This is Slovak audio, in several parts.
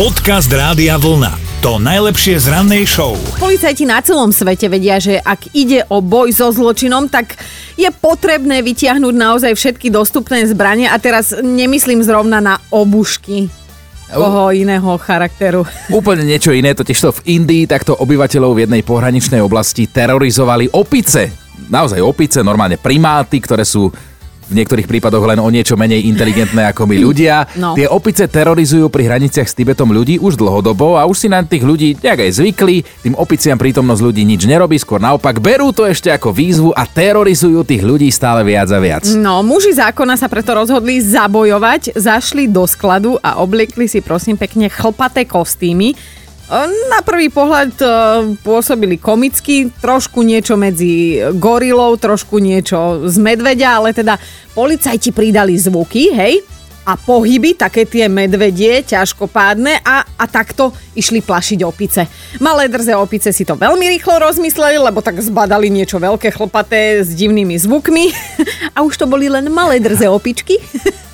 Podcast Rádia Vlna. To najlepšie z rannej show. Policajti na celom svete vedia, že ak ide o boj so zločinom, tak je potrebné vytiahnuť naozaj všetky dostupné zbranie a teraz nemyslím zrovna na obušky koho iného charakteru. Úplne niečo iné, totižto v Indii takto obyvateľov v jednej pohraničnej oblasti terorizovali opice. Naozaj opice, normálne primáty, ktoré sú v niektorých prípadoch len o niečo menej inteligentné ako my ľudia. No. Tie opice terorizujú pri hraniciach s Tibetom ľudí už dlhodobo a už si na tých ľudí nejak aj zvykli. Tým opiciam prítomnosť ľudí nič nerobí, skôr naopak berú to ešte ako výzvu a terorizujú tých ľudí stále viac a viac. No, muži zákona sa preto rozhodli zabojovať, zašli do skladu a obliekli si prosím pekne chlpaté kostýmy. Na prvý pohľad e, pôsobili komicky, trošku niečo medzi gorilou, trošku niečo z medveďa, ale teda policajti pridali zvuky, hej, a pohyby, také tie medvedie, ťažkopádne a, a takto išli plašiť opice. Malé drze opice si to veľmi rýchlo rozmysleli, lebo tak zbadali niečo veľké, chlpaté s divnými zvukmi a už to boli len malé drze opičky.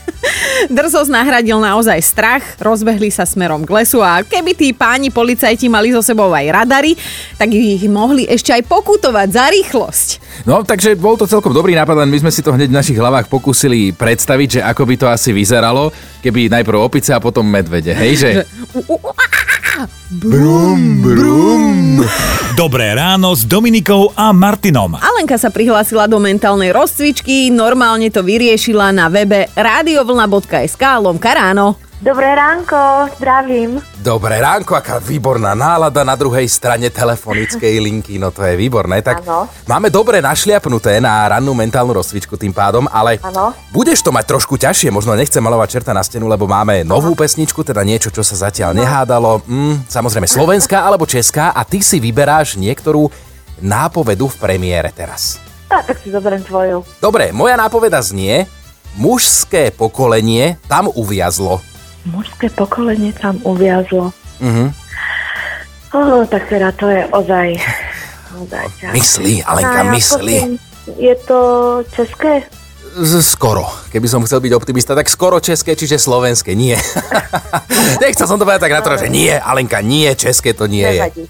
Drzosť nahradil naozaj strach, rozbehli sa smerom k lesu a keby tí páni policajti mali so sebou aj radary, tak ich mohli ešte aj pokutovať za rýchlosť. No, takže bol to celkom dobrý nápad, len my sme si to hneď v našich hlavách pokúsili predstaviť, že ako by to asi vyzeralo, keby najprv opice a potom medvede, hej, že... Brum, brum. Dobré ráno s Dominikou a Martinom. Alenka sa prihlásila do mentálnej rozcvičky, normálne to vyriešila na webe radiovlna.sk lomka ráno. Dobré ránko, zdravím. Dobré ránko, aká výborná nálada na druhej strane telefonickej linky, no to je výborné. Tak Áno. máme dobre našliapnuté na rannú mentálnu rozcvičku tým pádom, ale Áno. budeš to mať trošku ťažšie, možno nechcem malovať čerta na stenu, lebo máme novú pesničku, teda niečo, čo sa zatiaľ nehádalo. Mm, samozrejme slovenská alebo česká a ty si vyberáš niektorú nápovedu v premiére teraz. A, tak si zoberiem tvoju. Dobre, moja nápoveda znie, mužské pokolenie tam uviazlo. Mužské pokolenie tam uviazlo. Mhm. Oh, tak teda to je ozaj... ozaj. Myslí, Alenka, No, myslí. Je to české? Skoro. Keby som chcel byť optimista, tak skoro české, čiže slovenské. Nie. Nechcel som to povedať tak na to, že nie, Alenka, nie, české to nie je. Nevadí.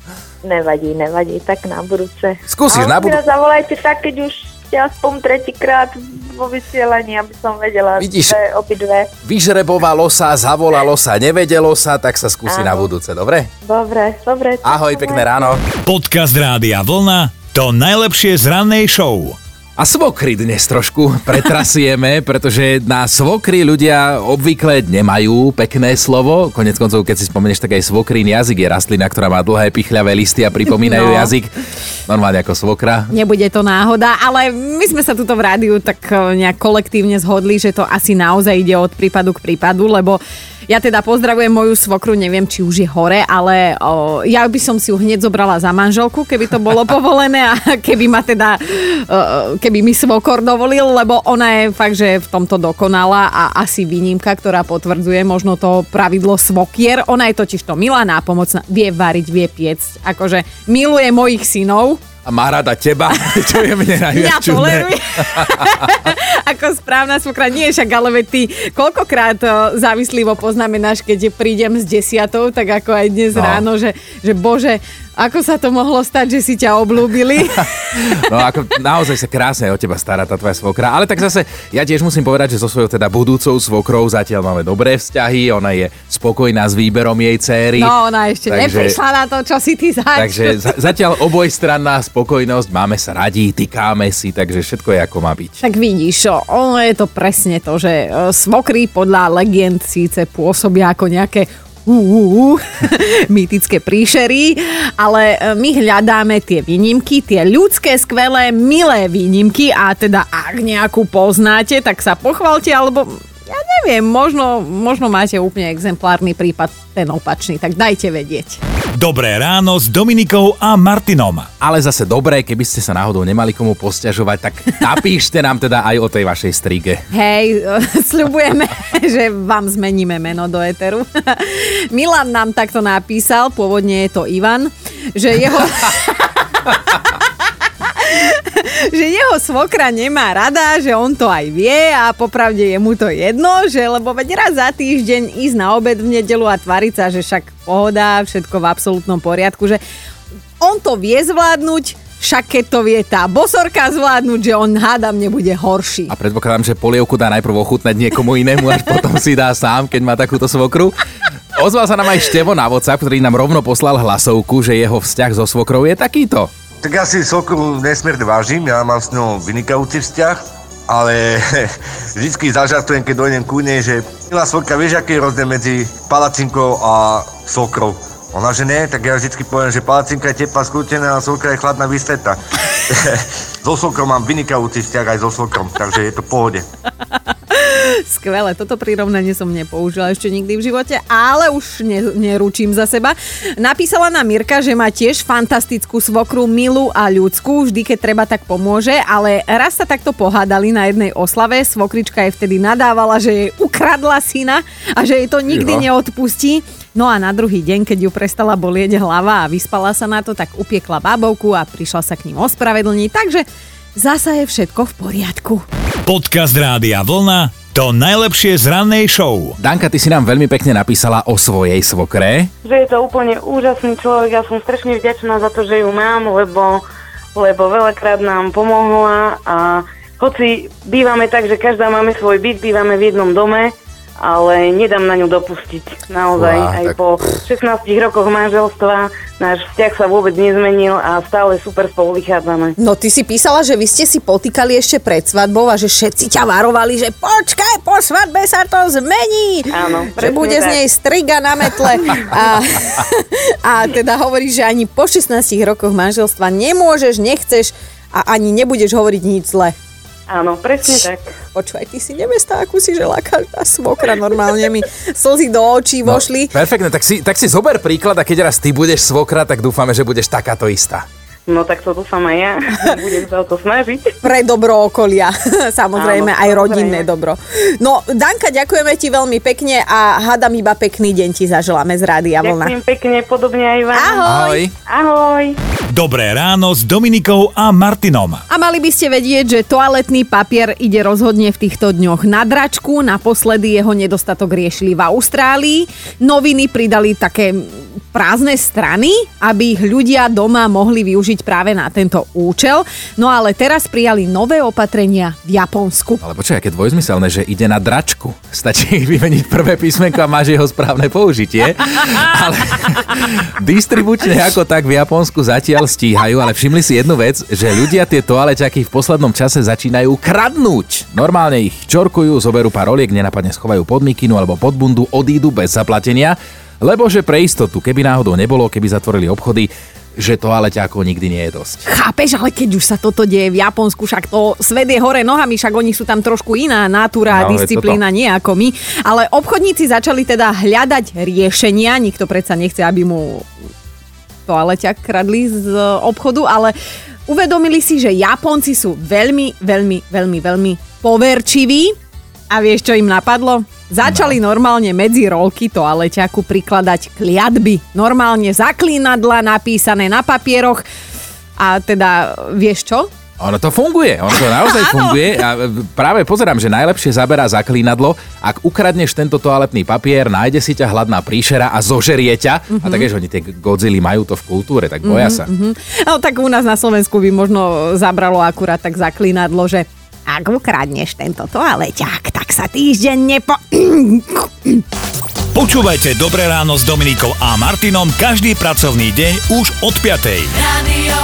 Nevadí, nevadí, tak na budúce. Skúsiš Ale na budú- teda zavolajte tak, keď už ste aspoň tretíkrát vo vysielaní, aby som vedela Vidíš? dve, obidve. Vyžrebovalo sa, zavolalo sa, nevedelo sa, tak sa skúsi Áno. na budúce, dobre? Dobre, dobre. Ahoj, pekné ráno. Podcast Rádia Vlna. To najlepšie z rannej show. A svokry dnes trošku pretrasieme, pretože na svokry ľudia obvykle nemajú pekné slovo. Konec koncov, keď si spomenieš, tak aj svokrín jazyk je rastlina, ktorá má dlhé pichľavé listy a pripomínajú No. jazyk. Normálne ako svokra. Nebude to náhoda, ale my sme sa tuto v rádiu tak e, nejak kolektívne zhodli, že to asi naozaj ide od prípadu k prípadu, lebo ja teda pozdravujem moju svokru, neviem, či už je hore, ale o, ja by som si ju hneď zobrala za manželku, keby to bolo povolené a keby ma teda, o, keby mi svokor dovolil, lebo ona je fakt, že v tomto dokonala a asi výnimka, ktorá potvrdzuje možno to pravidlo svokier. Ona je totiž to milá, nápomocná, vie variť, vie piecť, akože miluje mojich synov, A má rada teba, čo je mne najviac Mňa čudné. toleruje. Ako správna svokra. Nie však, ale veď ty koľkokrát o, závislivo poznamenáš, keď prídem s desiatou, tak ako aj dnes No. ráno, že, že bože, ako sa to mohlo stať, že si ťa oblúbili. No ako naozaj sa krásne o teba stará tá tvoja svokra. Ale tak zase, ja tiež musím povedať, že so svojou teda budúcou svokrou zatiaľ máme dobré vzťahy. Ona je spokojná s výberom jej céry. No, ona ešte Takže- neprišla na to, čo si ty zač. Takže za- zatiaľ obojstranná spokojnosť, máme sa radi, tykáme si, takže všetko je ako má byť. Tak vidíš, ono je to presne to, že e, svokry podľa legend síce pôsobia ako nejaké uh, uh, uh, mýtické príšery, ale e, my hľadáme tie výnimky, tie ľudské, skvelé, milé výnimky a teda ak nejakú poznáte, tak sa pochvalte, alebo ja neviem, možno, možno máte úplne exemplárny prípad, ten opačný, tak dajte vedieť. Dobré ráno s Dominikou a Martinom. Ale zase dobré, keby ste sa náhodou nemali komu posťažovať, tak napíšte nám teda aj o tej vašej strige. Hej, sľubujeme, že vám zmeníme meno do Eteru. Milan nám takto napísal, pôvodne je to Ivan, že jeho... že jeho svokra nemá rada, že on to aj vie a popravde je mu to jedno, že lebo veď raz za týždeň ísť na obed v nedelu a tvariť sa, že však pohoda, všetko v absolútnom poriadku, že on to vie zvládnuť, však keď to vie tá bosorka zvládnuť, že on hádam nebude horší. A predpokladám, že polievku dá najprv ochutnať niekomu inému, až potom si dá sám, keď má takúto svokru. Ozval sa nám aj Števo na WhatsApp, ktorý nám rovno poslal hlasovku, že jeho vzťah so svokrou je takýto. Tak ja si svokru nesmierne vážim, ja mám s ňou vynikajúci vzťah, ale vždycky zažartujem, keď dojdem ku nej, že milá svokra, vieš, aký je rozdiel medzi palacinkou a svokrou? Ona, že nie, tak ja vždycky poviem, že palacinka je teplá skútená a svokra je chladná vysveta. so svokrom mám vynikajúci vzťah aj so svokrom, takže je to v pohode. Skvelé, toto prirovnanie som nepoužila ešte nikdy v živote, ale už ne, neručím za seba. Napísala nám Mirka, že má tiež fantastickú svokru, milú a ľudskú, vždy keď treba tak pomôže, ale raz sa takto pohádali na jednej oslave, svokrička jej vtedy nadávala, že jej ukradla syna a že jej to nikdy Jo. neodpustí. No a na druhý deň, keď ju prestala bolieť hlava a vyspala sa na to, tak upiekla bábovku a prišla sa k ním ospravedlniť, takže zasa je všetko v poriadku. Podcast Rádia Vlna to najlepšie z rannej show. Danka, ty si nám veľmi pekne napísala o svojej svokre. Že je to úplne úžasný človek, ja som strašne vďačná za to, že ju mám, lebo, lebo veľakrát nám pomohla a hoci bývame tak, že každá máme svoj byt, bývame v jednom dome, ale nedám na ňu dopustiť. Naozaj, Wow, aj tak- po 16 rokoch manželstva náš vzťah sa vôbec nezmenil a stále super spolu vychádzame. No ty si písala, že vy ste si potýkali ešte pred svadbou a že všetci ťa varovali, že počkaj, po svadbe sa to zmení. Áno, že bude z tak. nej striga na metle. A, a teda hovoríš, že ani po 16 rokoch manželstva nemôžeš, nechceš a ani nebudeš hovoriť nič zle. Áno, presne tak. Počúvaj, ty si nevesta, akú si žela každá svokra. Normálne mi slzy do očí No, vošli. perfektne, tak si, tak si zober príklad a keď raz ty budeš svokra, tak dúfame, že budeš takáto istá. No tak to dúfam aj ja. Budem sa o to snažiť. Pre dobro okolia. Samozrejme, Áno, aj samozrejme. rodinné dobro. No, Danka, ďakujeme ti veľmi pekne a hádam iba pekný deň ti zaželáme z Rádia Vlna. Ďakujem pekne, podobne aj vám. Ahoj. Ahoj. Ahoj. Dobré ráno s Dominikou a Martinom. A mali by ste vedieť, že toaletný papier ide rozhodne v týchto dňoch na dračku. Naposledy jeho nedostatok riešili v Austrálii. Noviny pridali také prázdne strany, aby ich ľudia doma mohli využiť práve na tento účel. No ale teraz prijali nové opatrenia v Japonsku. Ale počkaj, aké dvojzmyselné, že ide na dračku. Stačí vymeniť prvé písmenko a máš jeho správne použitie. Ale distribučne ako tak v Japonsku zatiaľ stíhajú, ale všimli si jednu vec, že ľudia tie toaleťaky v poslednom čase začínajú kradnúť. Normálne ich čorkujú, zoberú pár oliek, nenapadne schovajú pod mikinu alebo pod bundu, odídu bez zaplatenia, lebo že pre istotu, keby náhodou nebolo, keby zatvorili obchody, že toaleťákov nikdy nie je dosť. Chápeš, ale keď už sa toto deje v Japonsku, však to svet je hore nohami, však oni sú tam trošku iná natúra a No, disciplína, nie ako my. Ale obchodníci začali teda hľadať riešenia, nikto predsa nechce, aby mu toaleťak kradli z obchodu, ale uvedomili si, že Japonci sú veľmi, veľmi, veľmi, veľmi poverčiví a vieš, čo im napadlo? Začali normálne medzi rolky toaleťaku prikladať kliatby. Normálne zaklínadla napísané na papieroch. A teda, vieš čo? Ono to funguje, ono to naozaj funguje a práve pozerám, že najlepšie zaberá zaklínadlo, ak ukradneš tento toaletný papier, nájde si ťa hladná príšera a zožerie ťa. A tak vieš, oni tie Godzilla majú to v kultúre, tak boja sa. No tak u nás na Slovensku by možno zabralo akurát tak zaklínadlo, že ak ukradneš tento toaleťák, tak sa týždeň nepo... Počúvajte Dobré ráno s Dominikou a Martinom každý pracovný deň už od 5. Radio